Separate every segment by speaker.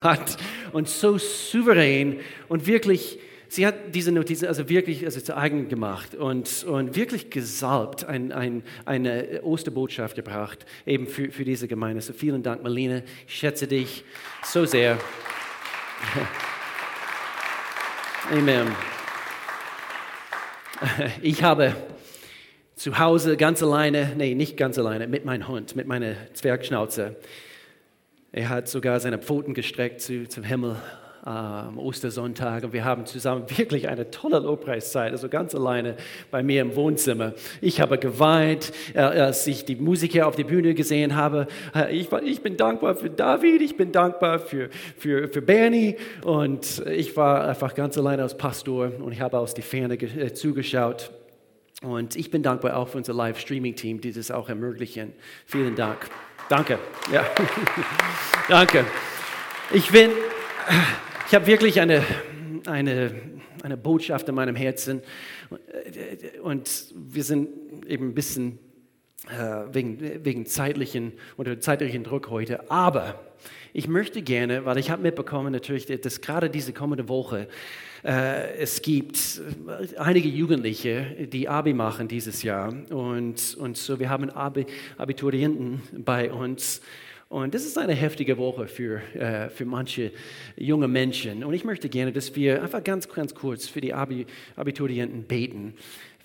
Speaker 1: hat und so souverän und wirklich, sie hat diese Notiz also wirklich also zu eigen gemacht und, und wirklich gesalbt ein, ein, eine Osterbotschaft gebracht, eben für, für diese Gemeinde. So vielen Dank, Marlene. Ich schätze dich so sehr. Amen. Ich habe zu Hause ganz alleine, nee, nicht ganz alleine, mit meinem Hund, mit meiner Zwergschnauze. Er hat sogar seine Pfoten gestreckt zu, zum Himmel am ähm, Ostersonntag und wir haben zusammen wirklich eine tolle Lobpreiszeit, also ganz alleine bei mir im Wohnzimmer. Ich habe geweint, äh, als ich die Musiker auf der Bühne gesehen habe. Äh, ich, ich bin dankbar für David, ich bin dankbar für, für, für Bernie und ich war einfach ganz alleine als Pastor und ich habe aus der Ferne äh, zugeschaut. Und ich bin dankbar auch für unser Live-Streaming-Team, die das auch ermöglichen. Vielen Dank. Danke. Ja. Danke. Ich bin, ich habe wirklich eine, eine, eine Botschaft in meinem Herzen und wir sind eben ein bisschen wegen, wegen zeitlichen oder zeitlichen Druck heute. Aber ich möchte gerne, weil ich habe mitbekommen natürlich, dass gerade diese kommende Woche äh, es gibt einige Jugendliche, die Abi machen dieses Jahr. Und, und so, wir haben Abi, Abiturienten bei uns. Und das ist eine heftige Woche für, äh, für manche junge Menschen. Und ich möchte gerne, dass wir einfach ganz, ganz kurz für die Abi, Abiturienten beten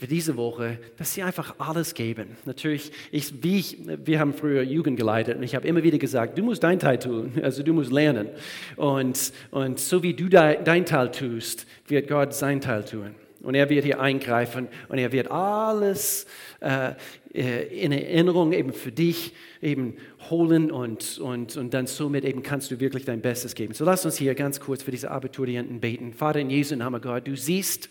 Speaker 1: für diese Woche, dass sie einfach alles geben. Natürlich, ich, wie ich, wir haben früher Jugend geleitet und ich habe immer wieder gesagt, du musst dein Teil tun, also du musst lernen. Und, und so wie du dein Teil tust, wird Gott sein Teil tun. Und er wird hier eingreifen und er wird alles äh, äh in Erinnerung eben für dich eben holen und, und, und dann somit eben kannst du wirklich dein Bestes geben. So lass uns hier ganz kurz für diese Abiturienten beten. Vater in Jesu Namen, Gott, du siehst,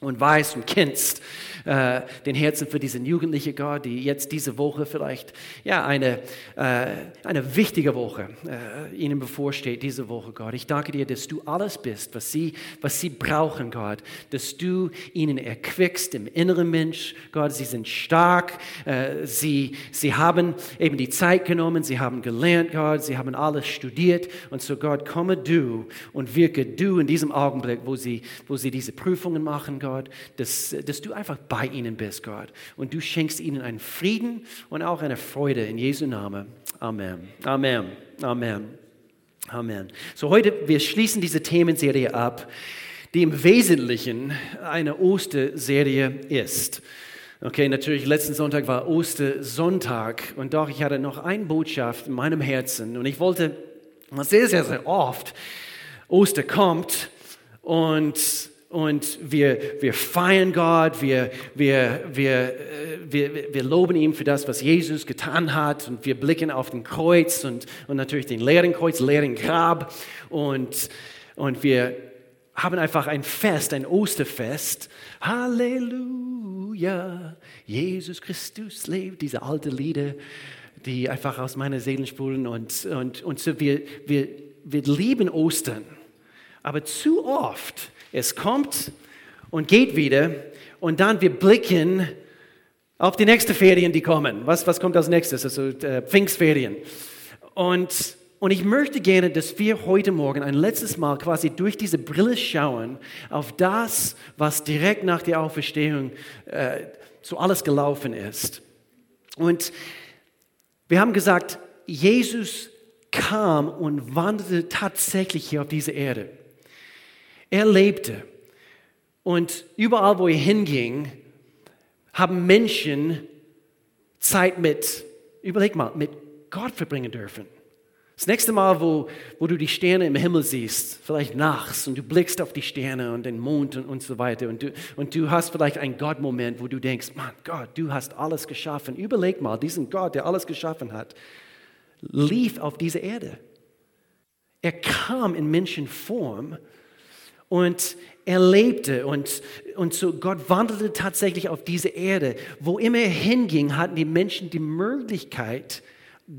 Speaker 1: und weißt und kennst äh, den Herzen für diesen Jugendlichen Gott, die jetzt diese Woche vielleicht ja eine, äh, eine wichtige Woche äh, ihnen bevorsteht, diese Woche, Gott. Ich danke dir, dass du alles bist, was sie, was sie brauchen, Gott, dass du ihnen erquickst im inneren Mensch, Gott. Sie sind stark, äh, sie, sie haben eben die Zeit genommen, sie haben gelernt, Gott, sie haben alles studiert und so, Gott, komme du und wirke du in diesem Augenblick, wo sie, wo sie diese Prüfungen machen, Gott. Gott, dass, dass du einfach bei ihnen bist, Gott. Und du schenkst ihnen einen Frieden und auch eine Freude in Jesu Namen. Amen. Amen. Amen. Amen. So heute, wir schließen diese Themenserie ab, die im Wesentlichen eine Osterserie ist. Okay, natürlich, letzten Sonntag war Ostersonntag und doch, ich hatte noch eine Botschaft in meinem Herzen und ich wollte sehr, sehr, sehr oft, Oster kommt und und wir, wir feiern Gott, wir, wir, wir, äh, wir, wir loben ihn für das, was Jesus getan hat. Und wir blicken auf den Kreuz und, und natürlich den leeren Kreuz, leeren Grab. Und, und wir haben einfach ein Fest, ein Osterfest. Halleluja, Jesus Christus lebt, diese alten Lieder, die einfach aus meiner Seele spulen. Und, und, und so wir, wir, wir lieben Ostern, aber zu oft es kommt und geht wieder und dann wir blicken auf die nächsten Ferien, die kommen. Was, was kommt als nächstes? Also äh, Pfingstferien. Und, und ich möchte gerne, dass wir heute Morgen ein letztes Mal quasi durch diese Brille schauen auf das, was direkt nach der Auferstehung äh, so alles gelaufen ist. Und wir haben gesagt, Jesus kam und wanderte tatsächlich hier auf diese Erde. Er lebte. Und überall, wo er hinging, haben Menschen Zeit mit, überleg mal, mit Gott verbringen dürfen. Das nächste Mal, wo, wo du die Sterne im Himmel siehst, vielleicht nachts, und du blickst auf die Sterne und den Mond und, und so weiter, und du, und du hast vielleicht einen Gott-Moment, wo du denkst, Mann, Gott, du hast alles geschaffen. Überleg mal, diesen Gott, der alles geschaffen hat, lief auf diese Erde. Er kam in Menschenform und er lebte und, und so Gott wandelte tatsächlich auf diese Erde. Wo immer er hinging, hatten die Menschen die Möglichkeit,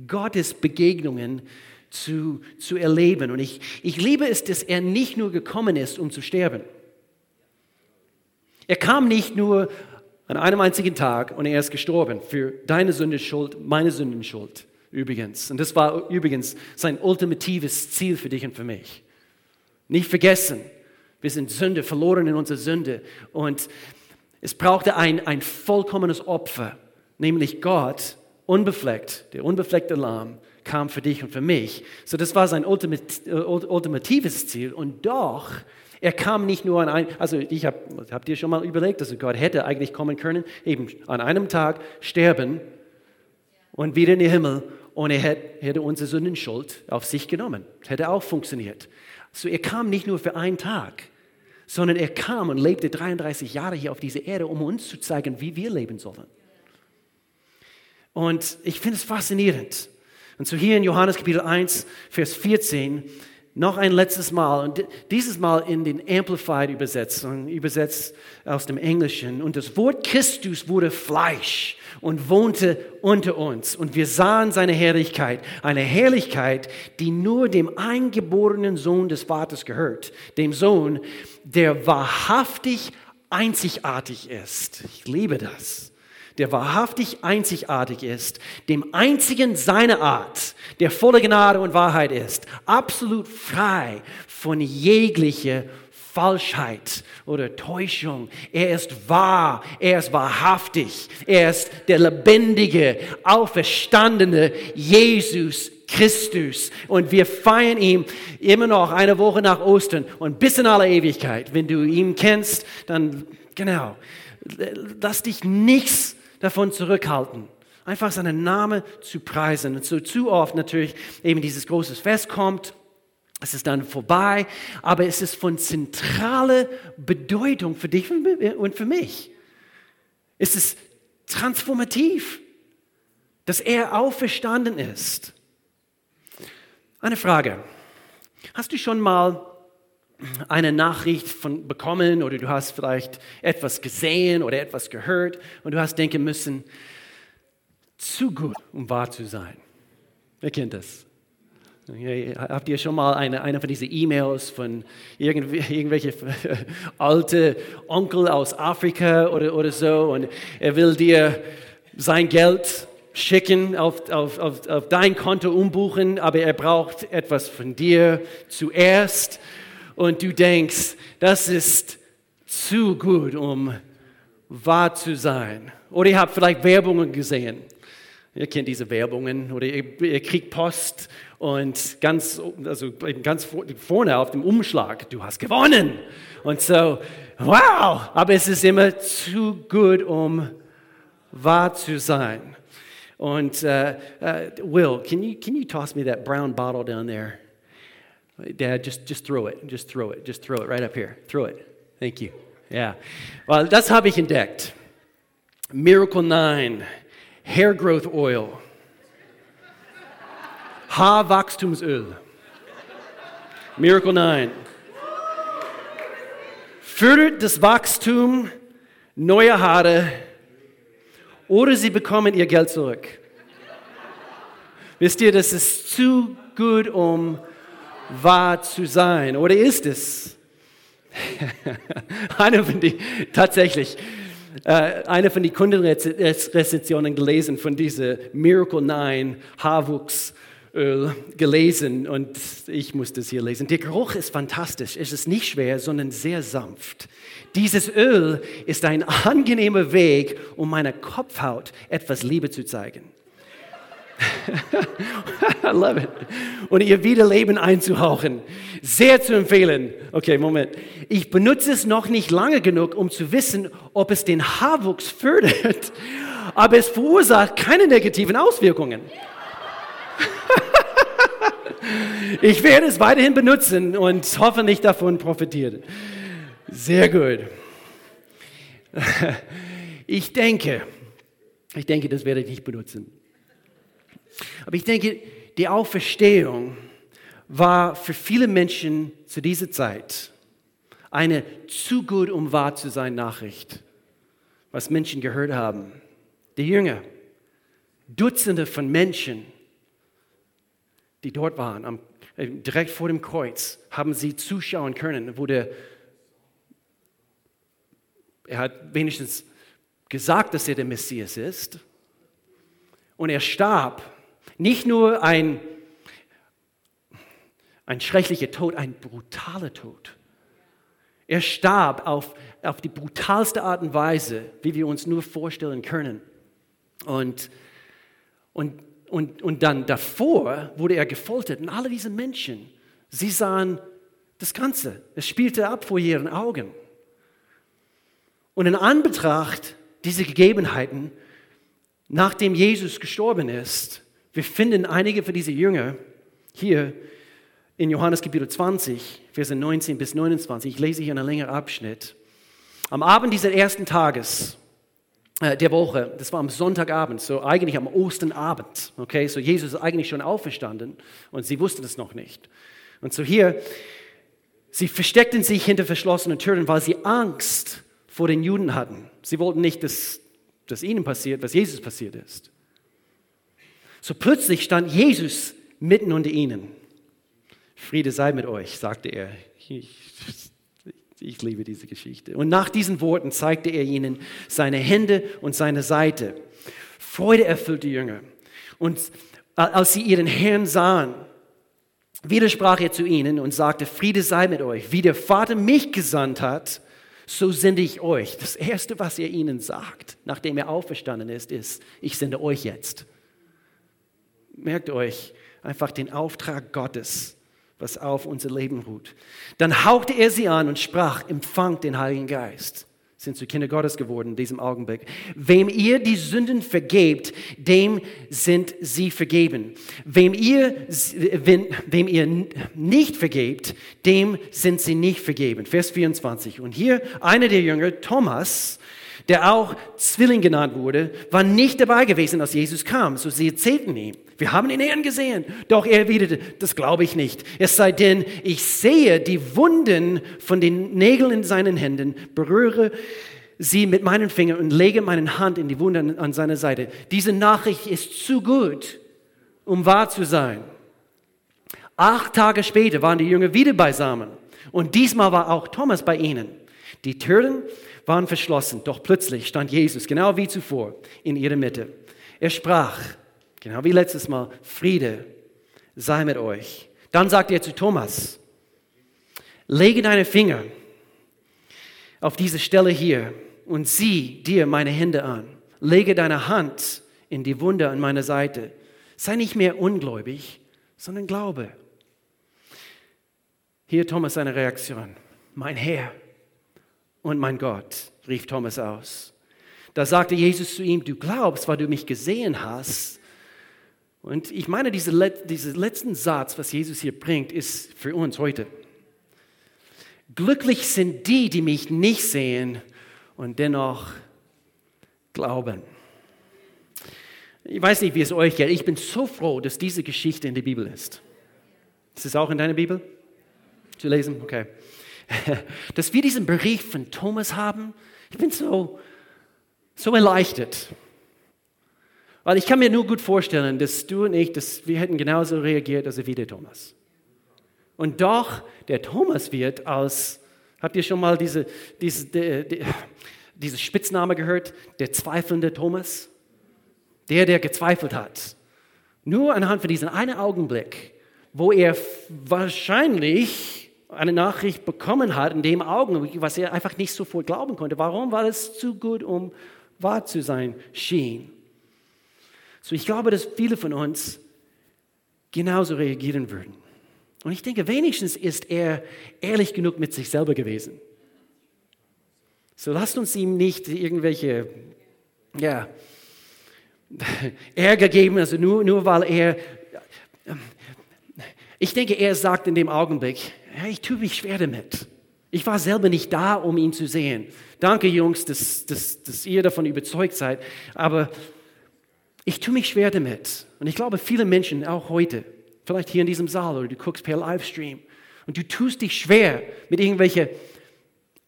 Speaker 1: Gottes Begegnungen zu, zu erleben. Und ich, ich liebe es, dass er nicht nur gekommen ist, um zu sterben. Er kam nicht nur an einem einzigen Tag und er ist gestorben für deine Sündenschuld, meine Sündenschuld. übrigens. Und das war übrigens sein ultimatives Ziel für dich und für mich. Nicht vergessen, wir sind Sünde, verloren in unserer Sünde. Und es brauchte ein, ein vollkommenes Opfer, nämlich Gott, unbefleckt, der unbefleckte Lamm, kam für dich und für mich. So, das war sein äh, ultimatives Ziel. Und doch, er kam nicht nur an ein, also ich habe hab dir schon mal überlegt, dass Gott hätte eigentlich kommen können, eben an einem Tag sterben und wieder in den Himmel und er hätte, unsere Sündenschuld auf sich genommen. Hätte auch funktioniert. So, er kam nicht nur für einen Tag, sondern er kam und lebte 33 Jahre hier auf dieser Erde, um uns zu zeigen, wie wir leben sollen. Und ich finde es faszinierend. Und so hier in Johannes Kapitel 1, Vers 14, noch ein letztes Mal, und dieses Mal in den Amplified Übersetzung, übersetzt aus dem Englischen. Und das Wort Christus wurde Fleisch und wohnte unter uns. Und wir sahen seine Herrlichkeit, eine Herrlichkeit, die nur dem eingeborenen Sohn des Vaters gehört, dem Sohn, der wahrhaftig einzigartig ist. Ich liebe das der wahrhaftig einzigartig ist, dem einzigen seiner Art, der voller Gnade und Wahrheit ist, absolut frei von jeglicher Falschheit oder Täuschung. Er ist wahr, er ist wahrhaftig, er ist der lebendige, auferstandene Jesus Christus. Und wir feiern ihn immer noch eine Woche nach Ostern und bis in aller Ewigkeit. Wenn du ihn kennst, dann genau, lass dich nichts davon zurückhalten, einfach seinen Namen zu preisen. Und so zu oft natürlich eben dieses große Fest kommt, es ist dann vorbei, aber es ist von zentraler Bedeutung für dich und für mich. Es ist transformativ, dass er auferstanden ist. Eine Frage. Hast du schon mal eine Nachricht von bekommen oder du hast vielleicht etwas gesehen oder etwas gehört und du hast denken müssen, zu gut, um wahr zu sein. Wer kennt das? Habt ihr schon mal eine, eine von diesen E-Mails von irgendwelchen alte Onkel aus Afrika oder, oder so und er will dir sein Geld schicken, auf, auf, auf, auf dein Konto umbuchen, aber er braucht etwas von dir zuerst und du denkst, das ist zu gut, um wahr zu sein. Oder ihr habt vielleicht Werbungen gesehen. Ihr kennt diese Werbungen oder ihr, ihr kriegt Post und ganz, also ganz vorne auf dem Umschlag, du hast gewonnen. Und so, wow, aber es ist immer zu gut, um wahr zu sein. Und uh, uh, Will, can you, can you toss me that brown bottle down there? Dad, just, just throw it. Just throw it. Just throw it right up here. Throw it. Thank you. Ja. Well, das habe ich entdeckt. Miracle 9. Hair Growth Oil. Haarwachstumsöl. Miracle 9. Fördert das Wachstum neuer Haare oder sie bekommen ihr Geld zurück. Wisst ihr, das ist zu gut, um wahr zu sein. Oder ist es? eine von die, tatsächlich, eine von den Kundenrezensionen gelesen von dieser Miracle 9 Haarwuchsöl gelesen und ich muss das hier lesen. Der Geruch ist fantastisch. Es ist nicht schwer, sondern sehr sanft. Dieses Öl ist ein angenehmer Weg, um meiner Kopfhaut etwas Liebe zu zeigen. I love it. Und ihr Wiederleben einzuhauchen. Sehr zu empfehlen. Okay, Moment. Ich benutze es noch nicht lange genug, um zu wissen, ob es den Haarwuchs fördert, aber es verursacht keine negativen Auswirkungen. ich werde es weiterhin benutzen und hoffentlich davon profitieren. Sehr gut. Ich denke, ich denke, das werde ich nicht benutzen. Aber ich denke, die Auferstehung war für viele Menschen zu dieser Zeit eine zu gut, um wahr zu sein Nachricht, was Menschen gehört haben. Die Jünger, Dutzende von Menschen, die dort waren, am, äh, direkt vor dem Kreuz, haben sie zuschauen können, wo der, er hat wenigstens gesagt, dass er der Messias ist. Und er starb Nicht nur ein, ein schrecklicher Tod, ein brutaler Tod. Er starb auf, auf die brutalste Art und Weise, wie wir uns nur vorstellen können. Und, und, und, und dann davor wurde er gefoltert. Und alle diese Menschen, sie sahen das Ganze. Es spielte ab vor ihren Augen. Und in Anbetracht dieser Gegebenheiten, nachdem Jesus gestorben ist, wir finden einige von diesen Jünger hier in Johannes Kapitel 20, Verse 19 bis 29. Ich lese hier einen längeren Abschnitt. Am Abend dieses ersten Tages äh, der Woche, das war am Sonntagabend, so eigentlich am Ostenabend, okay, so Jesus ist eigentlich schon auferstanden und sie wussten es noch nicht. Und so hier, sie versteckten sich hinter verschlossenen Türen, weil sie Angst vor den Juden hatten. Sie wollten nicht, dass, dass ihnen passiert, was Jesus passiert ist. So plötzlich stand Jesus mitten unter ihnen. Friede sei mit euch, sagte er. Ich, liebe diese Geschichte. Und nach diesen Worten zeigte er ihnen seine Hände und seine Seite. Freude erfüllte die Jünger. Und als sie ihren Herrn sahen, widersprach er zu ihnen und sagte, Friede sei mit euch. Wie der Vater mich gesandt hat, so sende ich euch. Das Erste, was er ihnen sagt, nachdem er auferstanden ist, ist, ich sende euch jetzt. Merkt euch einfach den Auftrag Gottes, was auf unser Leben ruht. Dann hauchte er sie an und sprach, empfangt den Heiligen Geist sind zu Kinder Gottes geworden in diesem Augenblick. Wem ihr die Sünden vergebt, dem sind sie vergeben. Wem ihr, wem, wem ihr nicht vergebt, dem sind sie nicht vergeben. Vers 24. Und hier einer der Jünger, Thomas, der auch Zwilling genannt wurde, war nicht dabei gewesen, als Jesus kam. So sie erzählten ihm, wir haben ihn Ehren gesehen. Doch er erwiderte, das glaube ich nicht. Es sei denn, ich sehe die Wunden von den Nägeln in seinen Händen, berühre sie mit meinen Fingern und lege meine Hand in die Wunden an seiner Seite. Diese Nachricht ist zu gut, um wahr zu sein. Acht Tage später waren die Jünger wieder beisammen. Und diesmal war auch Thomas bei ihnen. Die Türen waren verschlossen, doch plötzlich stand Jesus, genau wie zuvor, in ihrer Mitte. Er sprach, genau wie letztes Mal, Friede sei mit euch. Dann sagte er zu Thomas, lege deine Finger auf diese Stelle hier und sieh dir meine Hände an. Lege deine Hand in die Wunde an meiner Seite. Sei nicht mehr ungläubig, sondern glaube. Hier Thomas seine Reaktion. Mein Herr und mein Gott, rief Thomas aus. Da sagte Jesus zu ihm, du glaubst, weil du mich gesehen hast. Und ich meine, dieser diese letzten Satz, was Jesus hier bringt, ist für uns heute. Glücklich sind die, die mich nicht sehen und dennoch glauben. Ich weiß nicht, wie es euch geht. Ich bin so froh, dass diese Geschichte in der Bibel ist. Ist es auch in deiner Bibel? Zu lesen? Okay. dass wir diesen Bericht von Thomas haben. Ich bin so, so erleichtert. Weil ich kann mir nur gut vorstellen, dass du und ich, dass wir hätten genauso reagiert, als wie der Thomas. Und doch, der Thomas wird als, habt ihr schon mal diese, diese, die, die, diese Spitzname gehört? Der zweifelnde Thomas? Der, der gezweifelt hat. Nur anhand von diesem einen Augenblick, wo er wahrscheinlich eine Nachricht bekommen hat in dem Augenblick, was er einfach nicht sofort glauben konnte. Warum? Weil es zu gut, um wahr zu sein schien. So, ich glaube, dass viele von uns genauso reagieren würden. Und ich denke, wenigstens ist er ehrlich genug mit sich selber gewesen. So lasst uns ihm nicht irgendwelche ja, Ärger geben, also nur, nur weil er. Ich denke, er sagt in dem Augenblick, ja, ich tue mich schwer damit. Ich war selber nicht da, um ihn zu sehen. Danke, Jungs, dass, dass, dass ihr davon überzeugt seid. Aber ich tue mich schwer damit. Und ich glaube, viele Menschen, auch heute, vielleicht hier in diesem Saal oder du guckst per Livestream und du tust dich schwer mit irgendwelchen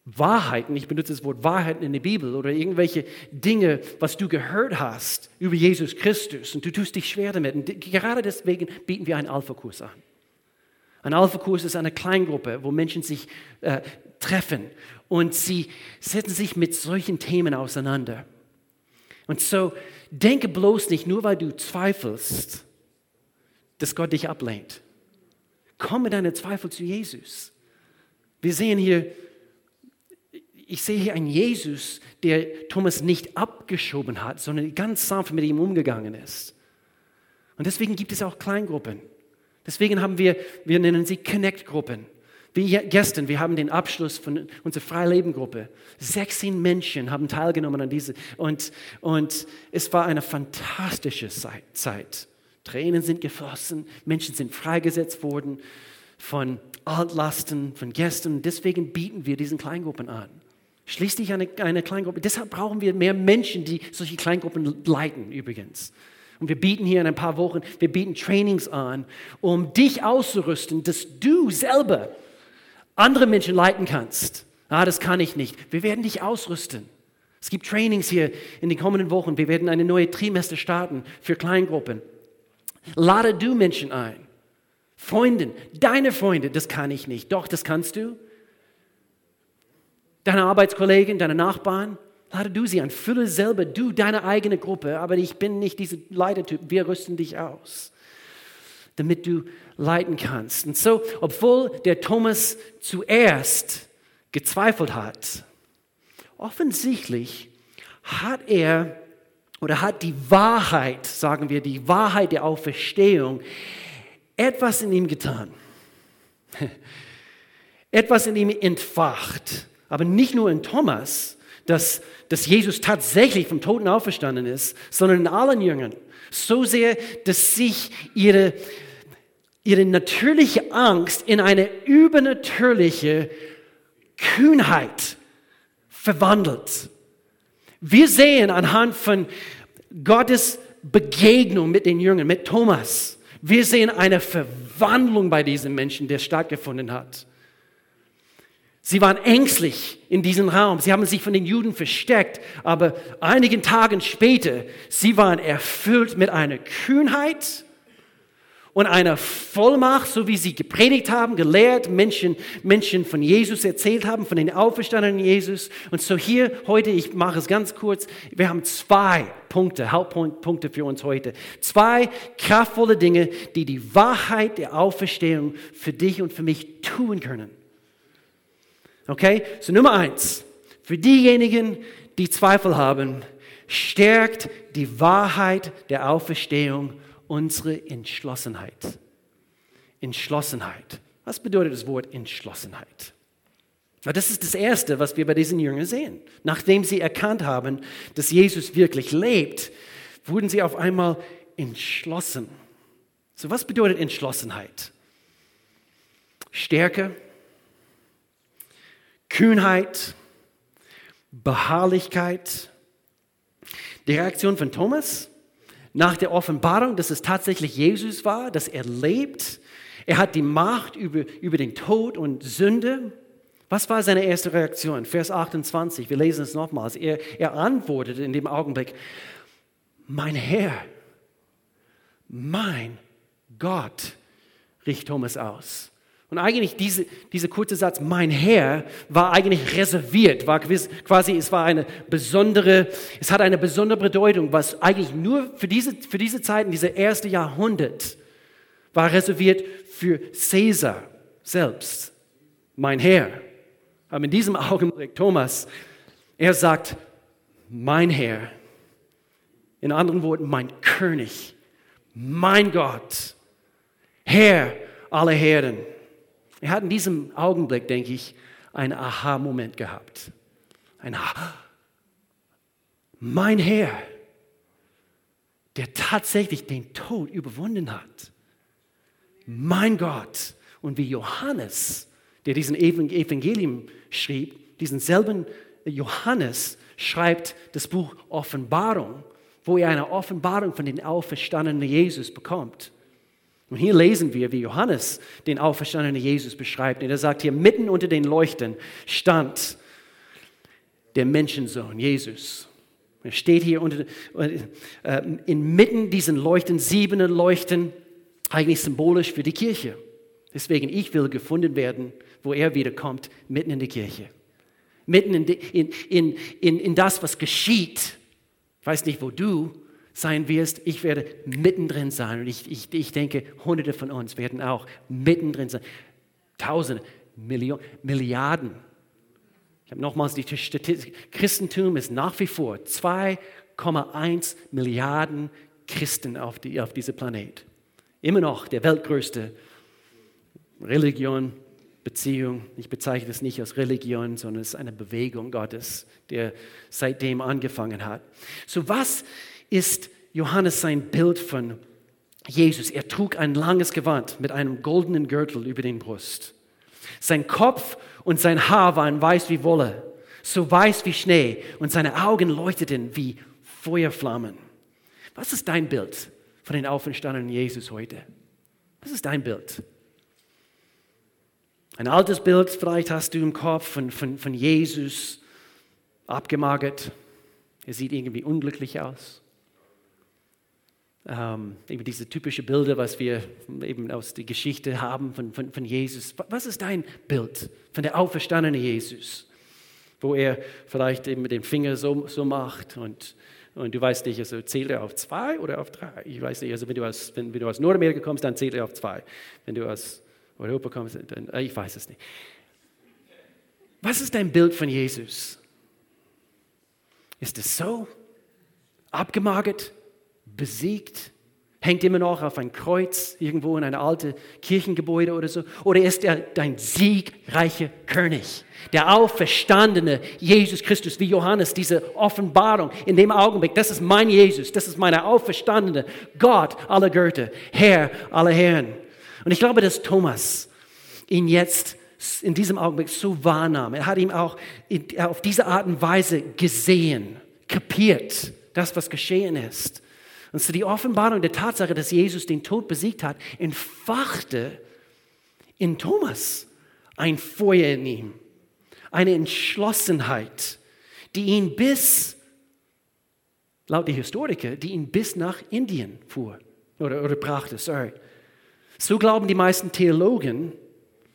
Speaker 1: Wahrheiten, ich benutze das Wort Wahrheiten in der Bibel oder irgendwelche Dinge, was du gehört hast über Jesus Christus und du tust dich schwer damit. Und gerade deswegen bieten wir einen Alpha-Kurs an. Ein Alpha-Kurs ist eine Kleingruppe, wo Menschen sich äh, treffen und sie setzen sich mit solchen Themen auseinander. Und so denke bloß nicht, nur weil du zweifelst, dass Gott dich ablehnt. Komm mit deinen Zweifel zu Jesus. Wir sehen hier, ich sehe hier einen Jesus, der Thomas nicht abgeschoben hat, sondern ganz sanft mit ihm umgegangen ist. Und deswegen gibt es auch Kleingruppen. Deswegen haben wir, wir nennen sie Connect-Gruppen. Wie gestern, wir haben den Abschluss von unserer Freileben-Gruppe. 16 Menschen haben teilgenommen an diese und, und es war eine fantastische Zeit. Tränen sind geflossen, Menschen sind freigesetzt worden von Altlasten, von gestern. Deswegen bieten wir diesen Kleingruppen an. Schließlich eine, eine Kleingruppe. Deshalb brauchen wir mehr Menschen, die solche Kleingruppen leiten, übrigens. Und wir bieten hier in ein paar Wochen, wir bieten Trainings an, um dich auszurüsten, dass du selber andere Menschen leiten kannst. Ah, das kann ich nicht. Wir werden dich ausrüsten. Es gibt Trainings hier in den kommenden Wochen. Wir werden eine neue Trimester starten für Kleingruppen. Lade du Menschen ein. Freundin, deine Freunde, das kann ich nicht. Doch, das kannst du. Deine Arbeitskollegen, deine Nachbarn, lade du sie an. Fülle selber du deine eigene Gruppe. Aber ich bin nicht dieser Leitertyp. Wir rüsten dich aus damit du leiten kannst. Und so, obwohl der Thomas zuerst gezweifelt hat, offensichtlich hat er oder hat die Wahrheit, sagen wir, die Wahrheit der Auferstehung, etwas in ihm getan. etwas in ihm entfacht. Aber nicht nur in Thomas, dass, dass Jesus tatsächlich vom Toten auferstanden ist, sondern in allen Jüngern. So sehr, dass sich ihre, ihre natürliche Angst in eine übernatürliche Kühnheit verwandelt. Wir sehen anhand von Gottes Begegnung mit den Jüngern, mit Thomas, wir sehen eine Verwandlung bei diesen Menschen, der stattgefunden hat. Sie waren ängstlich in diesem Raum. Sie haben sich von den Juden versteckt. Aber einigen Tagen später, sie waren erfüllt mit einer Kühnheit und einer Vollmacht, so wie sie gepredigt haben, gelehrt, Menschen, Menschen von Jesus erzählt haben, von den auferstandenen Jesus. Und so hier heute, ich mache es ganz kurz, wir haben zwei Punkte, Hauptpunkte für uns heute. Zwei kraftvolle Dinge, die die Wahrheit der Auferstehung für dich und für mich tun können. Okay? So Nummer eins. Für diejenigen, die Zweifel haben, stärkt die Wahrheit der Auferstehung unsere Entschlossenheit. Entschlossenheit. Was bedeutet das Wort Entschlossenheit? Das ist das Erste, was wir bei diesen Jüngern sehen. Nachdem sie erkannt haben, dass Jesus wirklich lebt, wurden sie auf einmal entschlossen. So, was bedeutet Entschlossenheit? Stärke, Kühnheit, Beharrlichkeit. Die Reaktion von Thomas nach der Offenbarung, dass es tatsächlich Jesus war, dass er lebt. Er hat die Macht über, über den Tod und Sünde. Was war seine erste Reaktion? Vers 28, wir lesen es nochmals. Er, er antwortete in dem Augenblick, mein Herr, mein Gott, richt Thomas aus. Und eigentlich diese, dieser kurze Satz, mein Herr, war eigentlich reserviert, war quasi, es war eine besondere, es hat eine besondere Bedeutung, was eigentlich nur für diese, für diese Zeit, in diese erste Jahrhundert, war reserviert für Caesar selbst, mein Herr. Aber in diesem Augenblick, Thomas, er sagt, mein Herr, in anderen Worten, mein König, mein Gott, Herr aller Herren. Er hat in diesem Augenblick, denke ich, einen Aha-Moment gehabt. Ein Aha. Mein Herr, der tatsächlich den Tod überwunden hat. Mein Gott. Und wie Johannes, der diesen Evangelium schrieb, diesen selben Johannes schreibt das Buch Offenbarung, wo er eine Offenbarung von den auferstandenen Jesus bekommt. Und hier lesen wir, wie Johannes den auferstandenen Jesus beschreibt. Und er sagt hier, mitten unter den Leuchten stand der Menschensohn, Jesus. Er steht hier unter, äh, inmitten diesen Leuchten, siebenen Leuchten, eigentlich symbolisch für die Kirche. Deswegen, ich will gefunden werden, wo er wiederkommt, mitten in die Kirche. Mitten in, in, in, in, in das, was geschieht. Ich weiß nicht, wo du sein wirst, ich werde mittendrin sein. Und ich, ich, ich denke, Hunderte von uns werden auch mittendrin sein. Tausende, Millionen, Milliarden. Ich habe nochmals die Statistik. Christentum ist nach wie vor 2,1 Milliarden Christen auf, die, auf diesem Planet. Immer noch der weltgrößte Religion, Beziehung. Ich bezeichne es nicht als Religion, sondern es ist eine Bewegung Gottes, der seitdem angefangen hat. So was ist Johannes sein Bild von Jesus? Er trug ein langes Gewand mit einem goldenen Gürtel über den Brust. Sein Kopf und sein Haar waren weiß wie Wolle, so weiß wie Schnee, und seine Augen leuchteten wie Feuerflammen. Was ist dein Bild von den auferstandenen Jesus heute? Was ist dein Bild? Ein altes Bild vielleicht hast du im Kopf von, von, von Jesus, abgemagert. Er sieht irgendwie unglücklich aus. Ähm, eben diese typischen Bilder, was wir eben aus der Geschichte haben von, von, von Jesus. Was ist dein Bild von der auferstandenen Jesus? Wo er vielleicht eben mit dem Finger so, so macht und, und du weißt nicht, also zählt er auf zwei oder auf drei? Ich weiß nicht, also wenn du aus, wenn, wenn du aus Nordamerika kommst, dann zählt er auf zwei. Wenn du aus Europa kommst, dann, äh, ich weiß es nicht. Was ist dein Bild von Jesus? Ist es so? Abgemagert? Besiegt? Hängt immer noch auf ein Kreuz irgendwo in einem alten Kirchengebäude oder so? Oder ist er dein siegreicher König? Der auferstandene Jesus Christus, wie Johannes, diese Offenbarung in dem Augenblick, das ist mein Jesus, das ist meine auferstandene Gott aller Götter, Herr aller Herren. Und ich glaube, dass Thomas ihn jetzt in diesem Augenblick so wahrnahm. Er hat ihn auch auf diese Art und Weise gesehen, kapiert, das, was geschehen ist. Und so die Offenbarung der Tatsache, dass Jesus den Tod besiegt hat, entfachte in Thomas ein Feuer in ihm, eine Entschlossenheit, die ihn bis, laut der Historiker, die ihn bis nach Indien fuhr oder, oder brachte. Sorry. So glauben die meisten Theologen,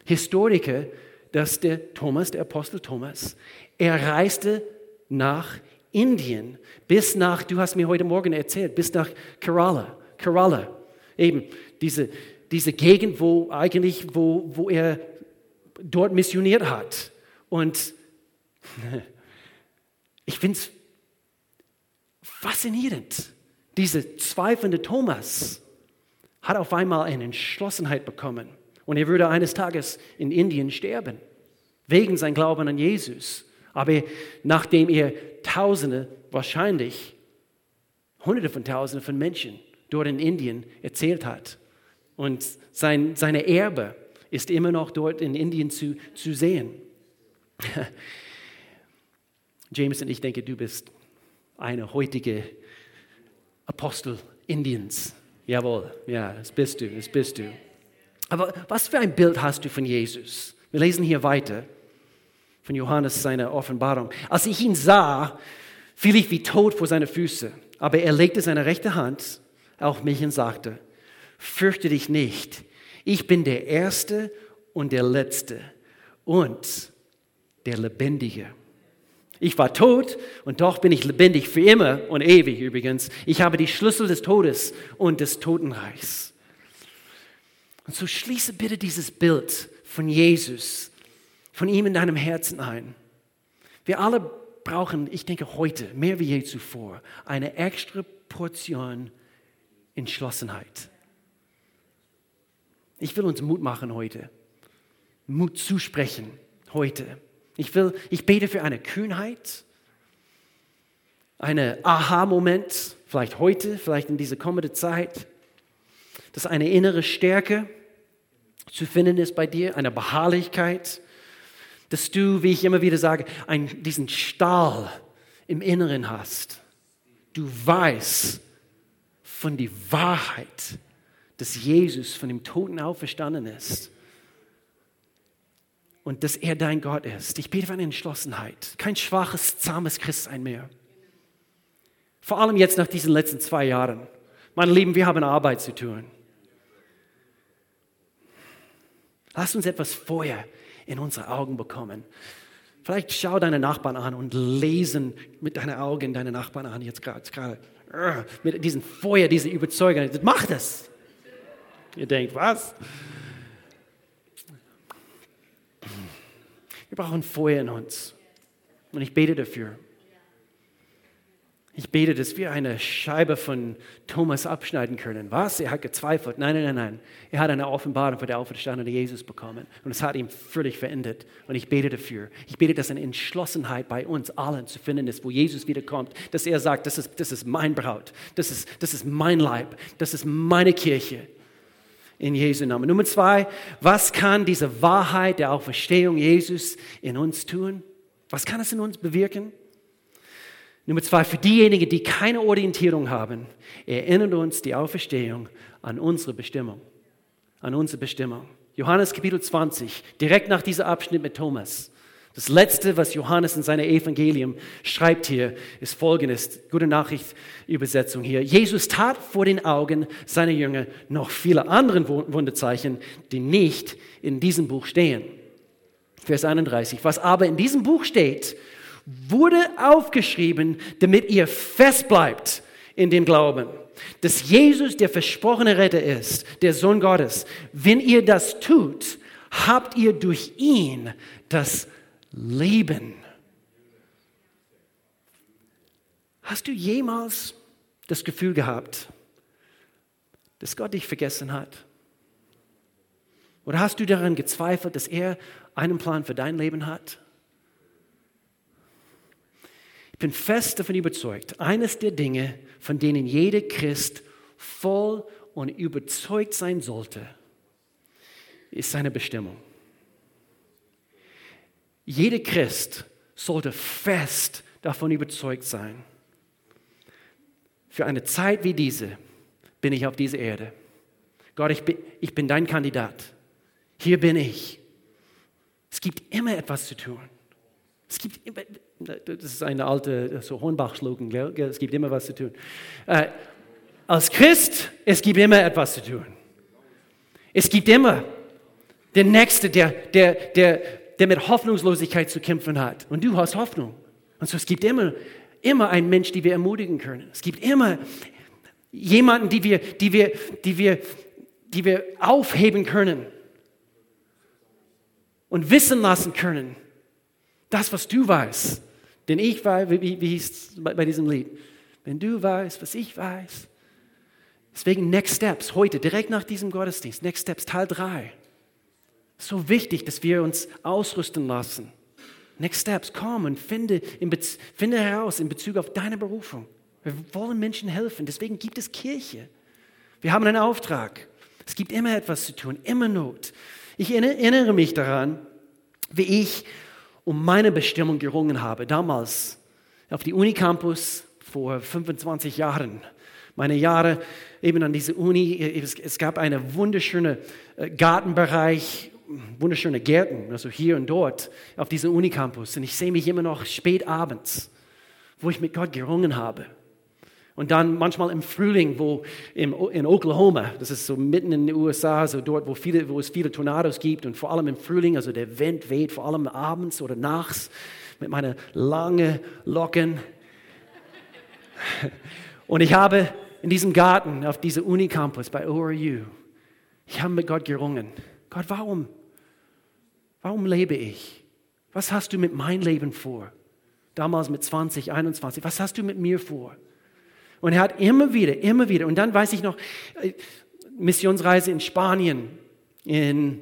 Speaker 1: Historiker, dass der Thomas, der Apostel Thomas, er reiste nach Indien, bis nach, du hast mir heute Morgen erzählt, bis nach Kerala. Kerala, eben diese, diese Gegend, wo eigentlich, wo, wo er dort missioniert hat. Und ich finde es faszinierend, diese zweifelnde Thomas hat auf einmal eine Entschlossenheit bekommen. Und er würde eines Tages in Indien sterben, wegen sein Glauben an Jesus. Aber nachdem er Tausende, wahrscheinlich Hunderte von Tausenden von Menschen dort in Indien erzählt hat. Und sein, seine Erbe ist immer noch dort in Indien zu, zu sehen. Jameson, ich denke, du bist eine heutige Apostel Indiens. Jawohl, ja, das bist du, das bist du. Aber was für ein Bild hast du von Jesus? Wir lesen hier weiter von Johannes seiner Offenbarung. Als ich ihn sah, fiel ich wie tot vor seine Füße. Aber er legte seine rechte Hand auf mich und sagte, fürchte dich nicht. Ich bin der Erste und der Letzte und der Lebendige. Ich war tot und doch bin ich lebendig für immer und ewig übrigens. Ich habe die Schlüssel des Todes und des Totenreichs. Und so schließe bitte dieses Bild von Jesus, von ihm in deinem Herzen ein. Wir alle brauchen, ich denke heute, mehr wie je zuvor, eine extra Portion Entschlossenheit. Ich will uns Mut machen heute, Mut zusprechen heute. Ich, will, ich bete für eine Kühnheit, einen Aha-Moment, vielleicht heute, vielleicht in dieser kommenden Zeit, dass eine innere Stärke zu finden ist bei dir, eine Beharrlichkeit, dass du, wie ich immer wieder sage, einen, diesen Stahl im Inneren hast. Du weißt von der Wahrheit, dass Jesus von dem Toten auferstanden ist und dass er dein Gott ist. Ich bete für eine Entschlossenheit, kein schwaches, zahmes Christsein mehr. Vor allem jetzt nach diesen letzten zwei Jahren. Meine Lieben, wir haben Arbeit zu tun. Lass uns etwas Feuer in unsere Augen bekommen. Vielleicht schau deine Nachbarn an und lesen mit deinen Augen deine Nachbarn an jetzt gerade. mit diesem Feuer, dieser Überzeugung. Mach das! Ihr denkt, was? Wir brauchen Feuer in uns. Und ich bete dafür. Ich bete, dass wir eine Scheibe von Thomas abschneiden können. Was? Er hat gezweifelt. Nein, nein, nein, nein. Er hat eine Offenbarung von der auferstandenen Jesus bekommen. Und es hat ihn völlig verändert. Und ich bete dafür. Ich bete, dass eine Entschlossenheit bei uns allen zu finden ist, wo Jesus wiederkommt. Dass er sagt, das ist, das ist mein Braut. Das ist, das ist mein Leib. Das ist meine Kirche. In Jesu Namen. Nummer zwei, was kann diese Wahrheit der Auferstehung Jesus in uns tun? Was kann es in uns bewirken? Nummer zwei, für diejenigen, die keine Orientierung haben, erinnert uns die Auferstehung an unsere Bestimmung. An unsere Bestimmung. Johannes Kapitel 20, direkt nach diesem Abschnitt mit Thomas. Das letzte, was Johannes in seinem Evangelium schreibt hier, ist folgendes. Gute Nachricht, Übersetzung hier. Jesus tat vor den Augen seiner Jünger noch viele andere Wunderzeichen, die nicht in diesem Buch stehen. Vers 31. Was aber in diesem Buch steht, wurde aufgeschrieben, damit ihr fest bleibt in dem Glauben, dass Jesus der versprochene Retter ist, der Sohn Gottes. Wenn ihr das tut, habt ihr durch ihn das Leben. Hast du jemals das Gefühl gehabt, dass Gott dich vergessen hat? Oder hast du daran gezweifelt, dass er einen Plan für dein Leben hat? Ich bin fest davon überzeugt, eines der Dinge, von denen jeder Christ voll und überzeugt sein sollte, ist seine Bestimmung. Jeder Christ sollte fest davon überzeugt sein. Für eine Zeit wie diese bin ich auf dieser Erde. Gott, ich bin, ich bin dein Kandidat. Hier bin ich. Es gibt immer etwas zu tun. Es gibt immer, das ist eine alte so Hornbach-Slogan, es gibt immer was zu tun. Äh, als Christ, es gibt immer etwas zu tun. Es gibt immer den Nächsten, der, der, der, der mit Hoffnungslosigkeit zu kämpfen hat. Und du hast Hoffnung. Und so es gibt immer, immer einen Mensch, den wir ermutigen können. Es gibt immer jemanden, die wir, die wir, die wir, die wir aufheben können und wissen lassen können, das, was du weißt, denn ich weiß, wie, wie hieß es bei, bei diesem Lied? Wenn du weißt, was ich weiß. Deswegen Next Steps heute, direkt nach diesem Gottesdienst, Next Steps Teil 3. So wichtig, dass wir uns ausrüsten lassen. Next Steps, komm und finde, finde heraus in Bezug auf deine Berufung. Wir wollen Menschen helfen, deswegen gibt es Kirche. Wir haben einen Auftrag. Es gibt immer etwas zu tun, immer Not. Ich erinnere mich daran, wie ich um meine Bestimmung gerungen habe. Damals auf die Unicampus vor 25 Jahren. Meine Jahre eben an dieser Uni. Es, gab einen wunderschönen äh, Gartenbereich, wunderschöne Gärten, also hier und dort auf diesem Unicampus. Und ich sehe mich immer noch spät abends, wo ich mit Gott gerungen habe. Und dann manchmal im Frühling, wo im, in Oklahoma, das ist so mitten in den USA, so dort, wo, viele, wo es viele Tornados gibt und vor allem im Frühling, also der Wind weht, vor allem abends oder nachts mit meinen langen Locken. Und ich habe in diesem Garten auf diesem Unicampus bei ORU, ich habe mit Gott gerungen. Gott, warum? Warum lebe ich? Was hast du mit meinem Leben vor? Damals mit 20, 21. Was hast du mit mir vor? Und er hat immer wieder, immer wieder, und dann weiß ich noch, äh, Missionsreise in Spanien, in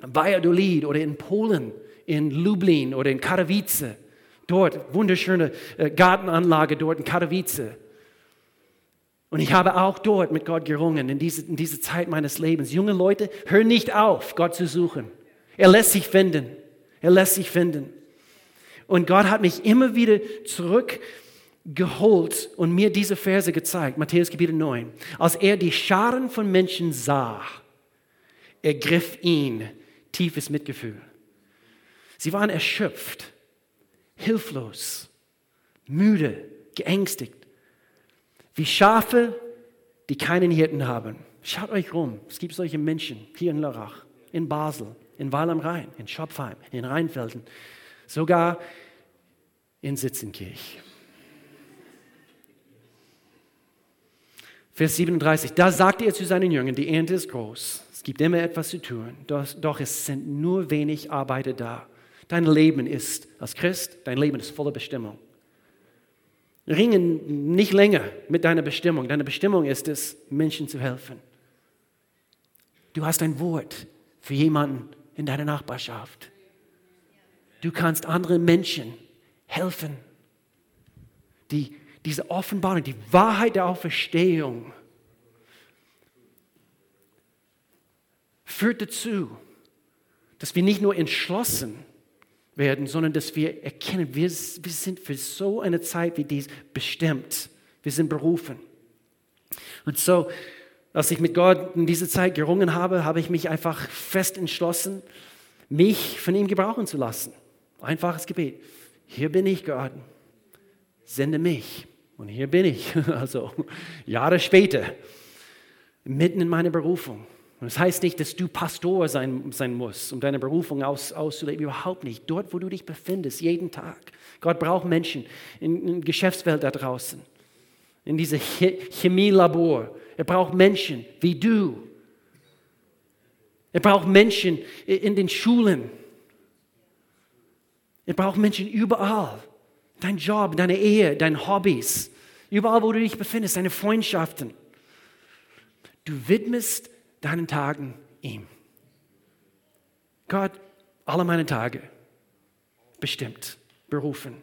Speaker 1: Valladolid oder in Polen, in Lublin oder in Katowice. Dort, wunderschöne äh, Gartenanlage dort in Katowice. Und ich habe auch dort mit Gott gerungen, in dieser in diese Zeit meines Lebens. Junge Leute, hör nicht auf, Gott zu suchen. Er lässt sich finden. Er lässt sich finden. Und Gott hat mich immer wieder zurück geholt und mir diese Verse gezeigt, Matthäus Kapitel 9. Als er die Scharen von Menschen sah, ergriff ihn tiefes Mitgefühl. Sie waren erschöpft, hilflos, müde, geängstigt, wie Schafe, die keinen Hirten haben. Schaut euch rum, es gibt solche Menschen hier in Lörrach, in Basel, in Weil am Rhein, in Schopfheim, in Rheinfelden, sogar in Sitzenkirch. Vers 37, da sagte er zu seinen Jüngern, die Ernte ist groß, es gibt immer etwas zu tun, doch, doch es sind nur wenig Arbeiter da. Dein Leben ist als Christ, dein Leben ist voller Bestimmung. Ringen nicht länger mit deiner Bestimmung. Deine Bestimmung ist es, Menschen zu helfen. Du hast ein Wort für jemanden in deiner Nachbarschaft. Du kannst anderen Menschen helfen. Die, diese Offenbarung, die Wahrheit der Auferstehung führt dazu, dass wir nicht nur entschlossen werden, sondern dass wir erkennen, wir, wir sind für so eine Zeit wie dies bestimmt. Wir sind berufen. Und so, als ich mit Gott in dieser Zeit gerungen habe, habe ich mich einfach fest entschlossen, mich von ihm gebrauchen zu lassen. Einfaches Gebet. Hier bin ich, Gott. Sende mich. Und hier bin ich. Also Jahre später, mitten in meiner Berufung. Und das heißt nicht, dass du Pastor sein, sein musst, um deine Berufung aus, auszuleben. Überhaupt nicht. Dort, wo du dich befindest, jeden Tag. Gott braucht Menschen in, in Geschäftswelt da draußen, in diesem Chemielabor. Er braucht Menschen wie du. Er braucht Menschen in den Schulen. Er braucht Menschen überall. Dein Job, deine Ehe, deine Hobbys, überall, wo du dich befindest, deine Freundschaften. Du widmest deinen Tagen ihm. Gott, alle meine Tage bestimmt, berufen.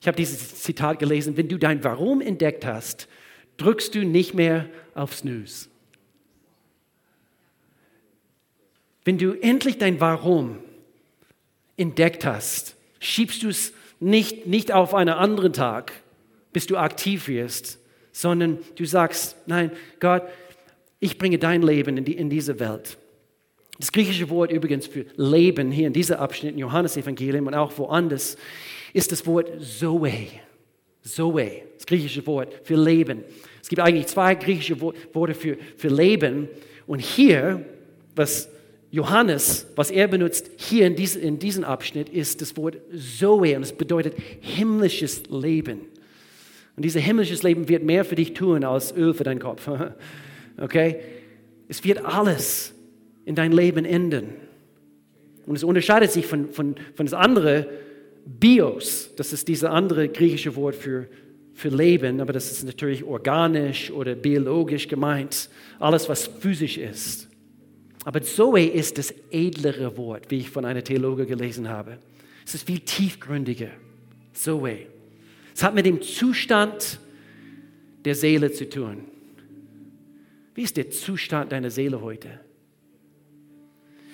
Speaker 1: Ich habe dieses Zitat gelesen, wenn du dein Warum entdeckt hast, drückst du nicht mehr auf Snooze. Wenn du endlich dein Warum entdeckt hast, schiebst du es nicht, nicht auf einen anderen Tag, bis du aktiv wirst, sondern du sagst, nein, Gott, ich bringe dein Leben in, die, in diese Welt. Das griechische Wort übrigens für Leben hier in diesem Abschnitt im Johannesevangelium und auch woanders ist das Wort Zoe. Zoe, das griechische Wort für Leben. Es gibt eigentlich zwei griechische Worte für, für Leben. Und hier, was Johannes, was er benutzt hier in, dies, in diesem Abschnitt, ist das Wort Zoe und es bedeutet himmlisches Leben. Und dieses himmlisches Leben wird mehr für dich tun als Öl für deinen Kopf. Okay? Es wird alles in dein Leben enden. Und es unterscheidet sich von, von, von das andere Bios, das ist dieses andere griechische Wort für, für Leben, aber das ist natürlich organisch oder biologisch gemeint, alles was physisch ist. Aber Zoe ist das edlere Wort, wie ich von einer Theologe gelesen habe. Es ist viel tiefgründiger. Zoe. Es hat mit dem Zustand der Seele zu tun. Wie ist der Zustand deiner Seele heute?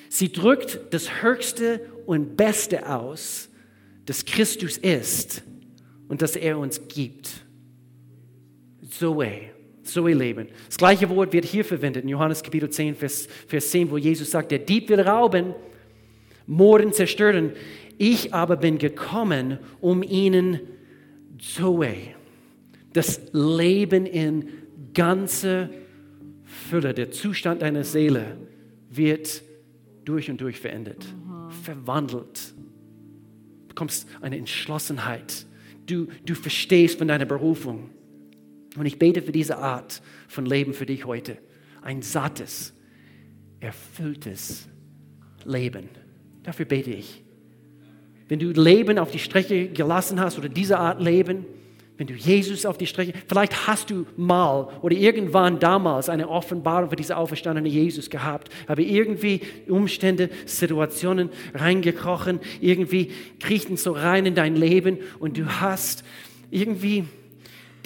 Speaker 1: Sie drückt das Höchste und Beste aus, das Christus ist und das er uns gibt. Zoe, Zoe-Leben. Das gleiche Wort wird hier verwendet in Johannes Kapitel 10, Vers, Vers 10, wo Jesus sagt, der Dieb will rauben, Morden zerstören. Ich aber bin gekommen, um ihnen Zoe, das Leben in ganzer Fülle, der Zustand deiner Seele wird durch und durch verändert, mhm. verwandelt. Du bekommst eine Entschlossenheit. Du, du verstehst von deiner Berufung. Und ich bete für diese Art von Leben für dich heute. Ein sattes, erfülltes Leben. Dafür bete ich. Wenn du Leben auf die Strecke gelassen hast oder diese Art Leben, wenn du Jesus auf die Strecke, vielleicht hast du mal oder irgendwann damals eine Offenbarung für diese auferstandene Jesus gehabt, aber irgendwie Umstände, Situationen reingekrochen, irgendwie kriechen so rein in dein Leben und du hast irgendwie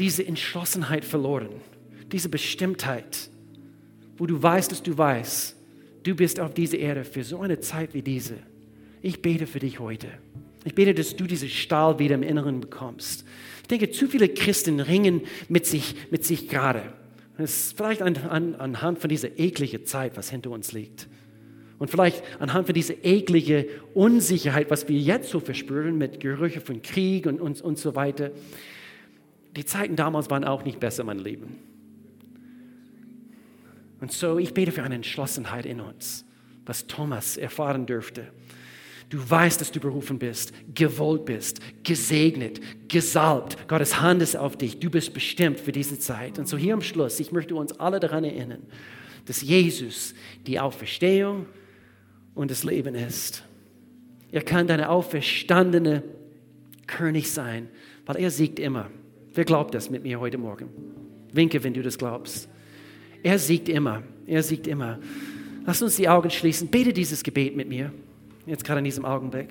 Speaker 1: diese Entschlossenheit verloren, diese Bestimmtheit, wo du weißt, dass du weißt, du bist auf dieser Erde für so eine Zeit wie diese. Ich bete für dich heute. Ich bete, dass du diesen Stahl wieder im Inneren bekommst denke, zu viele Christen ringen mit sich, mit sich gerade. Das ist vielleicht an, an, anhand von dieser ekligen Zeit, was hinter uns liegt. Und vielleicht anhand von dieser ekligen Unsicherheit, was wir jetzt so verspüren mit Gerüche von Krieg und, und, und so weiter. Die Zeiten damals waren auch nicht besser, mein Leben. Und so, ich bete für eine Entschlossenheit in uns, was Thomas erfahren dürfte Du weißt, dass du berufen bist, gewollt bist, gesegnet, gesalbt. Gottes Hand ist auf dich. Du bist bestimmt für diese Zeit. Und so hier am Schluss, ich möchte uns alle daran erinnern, dass Jesus die Auferstehung und das Leben ist. Er kann deine auferstandene König sein, weil er siegt immer. Wer glaubt das mit mir heute Morgen? Winke, wenn du das glaubst. Er siegt immer. Er siegt immer. Lass uns die Augen schließen. Bete dieses Gebet mit mir. Jetzt gerade in diesem Augenblick.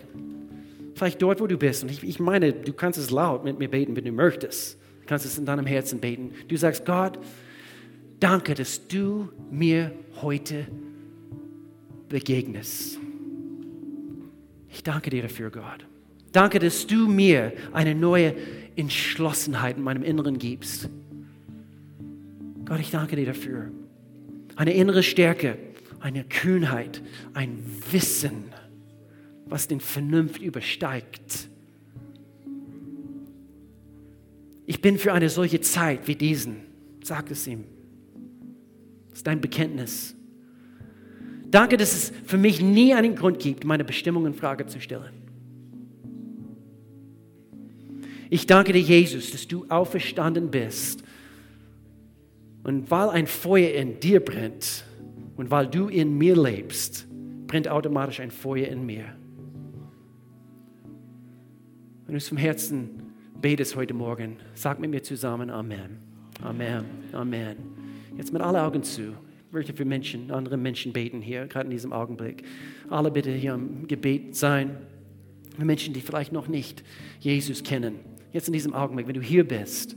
Speaker 1: Vielleicht dort, wo du bist. Und ich, ich meine, du kannst es laut mit mir beten, wenn du möchtest. Du kannst es in deinem Herzen beten. Du sagst, Gott, danke, dass du mir heute begegnest. Ich danke dir dafür, Gott. Danke, dass du mir eine neue Entschlossenheit in meinem Inneren gibst. Gott, ich danke dir dafür. Eine innere Stärke, eine Kühnheit, ein Wissen, was den Vernunft übersteigt. Ich bin für eine solche Zeit wie diesen. Sag es ihm. Das ist dein Bekenntnis. Danke, dass es für mich nie einen Grund gibt, meine Bestimmung in Frage zu stellen. Ich danke dir, Jesus, dass du auferstanden bist. Und weil ein Feuer in dir brennt und weil du in mir lebst, brennt automatisch ein Feuer in mir. Wenn du es vom Herzen betest heute Morgen, sag mit mir zusammen Amen. Amen. Amen. Jetzt mit allen Augen zu. Ich möchte für Menschen, andere Menschen beten hier, gerade in diesem Augenblick. Alle bitte hier am Gebet sein. Menschen, die vielleicht noch nicht Jesus kennen jetzt in diesem Augenblick, wenn du hier bist,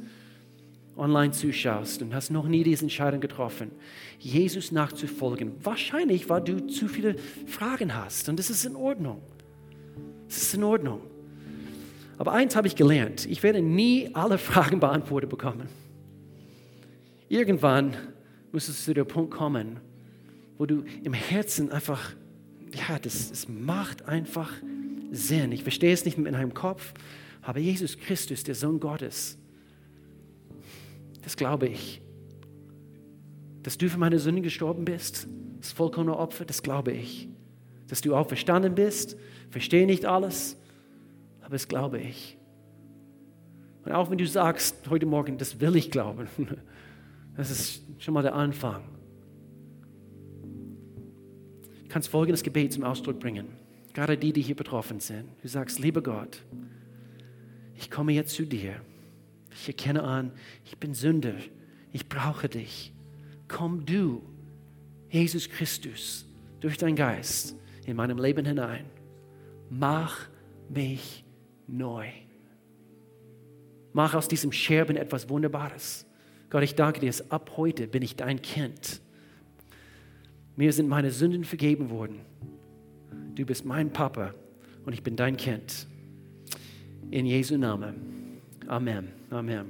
Speaker 1: online zuschaust und hast noch nie diese Entscheidung getroffen, Jesus nachzufolgen, wahrscheinlich, weil du zu viele Fragen hast. Und das ist in Ordnung. Das ist in Ordnung. Aber eins habe ich gelernt, ich werde nie alle Fragen beantwortet bekommen. Irgendwann muss es zu dem Punkt kommen, wo du im Herzen einfach, ja, das, das macht einfach Sinn. Ich verstehe es nicht mit meinem Kopf, aber Jesus Christus, der Sohn Gottes, das glaube ich. Dass du für meine Sünden gestorben bist, das vollkommene Opfer, das glaube ich. Dass du auch verstanden bist, verstehe nicht alles, aber das glaube ich. Und auch wenn du sagst heute Morgen, das will ich glauben, das ist schon mal der Anfang. Du kannst folgendes Gebet zum Ausdruck bringen. Gerade die, die hier betroffen sind. Du sagst, lieber Gott, ich komme jetzt zu dir. Ich erkenne an, ich bin Sünder. Ich brauche dich. Komm du, Jesus Christus, durch deinen Geist in meinem Leben hinein. Mach mich neu. Mach aus diesem Scherben etwas Wunderbares. Gott, ich danke dir, ab heute bin ich dein Kind. Mir sind meine Sünden vergeben worden. Du bist mein Papa und ich bin dein Kind. In Jesu Namen. Amen. Amen.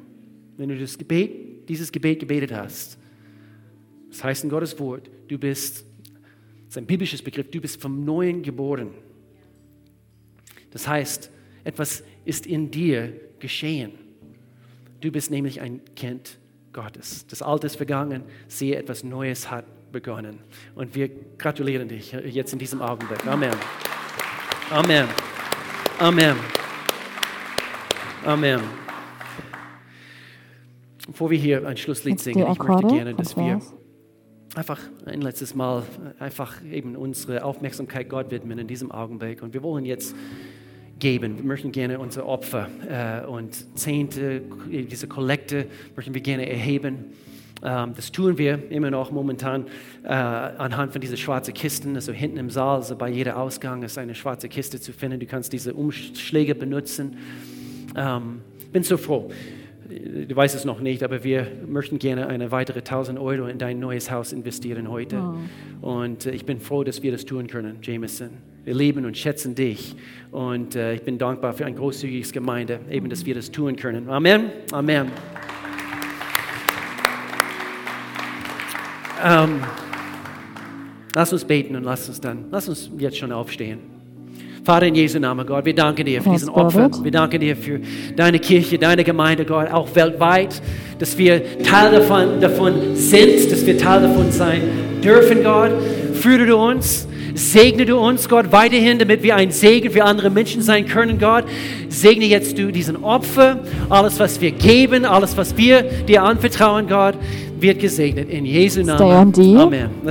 Speaker 1: Wenn du das Gebet, dieses Gebet gebetet hast, das heißt in Gottes Wort, du bist, das ist ein biblisches Begriff, du bist vom Neuen geboren. Das heißt, etwas ist in dir geschehen. Du bist nämlich ein Kind Gottes. Das Alte ist vergangen, siehe, etwas Neues hat begonnen. Und wir gratulieren dich jetzt in diesem Augenblick. Amen. Amen. Amen. Amen. Bevor wir hier ein Schlusslied singen, ich möchte gerne, dass wir einfach ein letztes Mal einfach eben unsere Aufmerksamkeit Gott widmen in diesem Augenblick. Und wir wollen jetzt geben. Wir möchten gerne unsere Opfer äh, und Zehnte, diese Kollekte möchten wir gerne erheben. Ähm, das tun wir immer noch momentan äh, anhand von diesen schwarzen Kisten. Also hinten im Saal, also bei jeder Ausgang ist eine schwarze Kiste zu finden. Du kannst diese Umschläge benutzen. Ähm, bin so froh. Du weißt es noch nicht, aber wir möchten gerne eine weitere 1000 Euro in dein neues Haus investieren heute. Oh. Und äh, ich bin froh, dass wir das tun können, Jameson. Wir lieben und schätzen dich. Und äh, ich bin dankbar für ein großzügiges Gemeinde, eben, dass wir das tun können. Amen. Amen. Ähm, lass uns beten und lass uns dann, lass uns jetzt schon aufstehen. Vater, in Jesu Namen, Gott, wir danken dir für diesen Opfer. Wir danken dir für deine Kirche, deine Gemeinde, Gott, auch weltweit, dass wir Teil davon, davon sind, dass wir Teil davon sein dürfen, Gott. Führe du uns, Segne du uns, Gott, weiterhin, damit wir ein Segen für andere Menschen sein können, Gott. Segne jetzt du diesen Opfer, alles, was wir geben, alles, was wir dir anvertrauen, Gott, wird gesegnet. In Jesu Namen. Amen.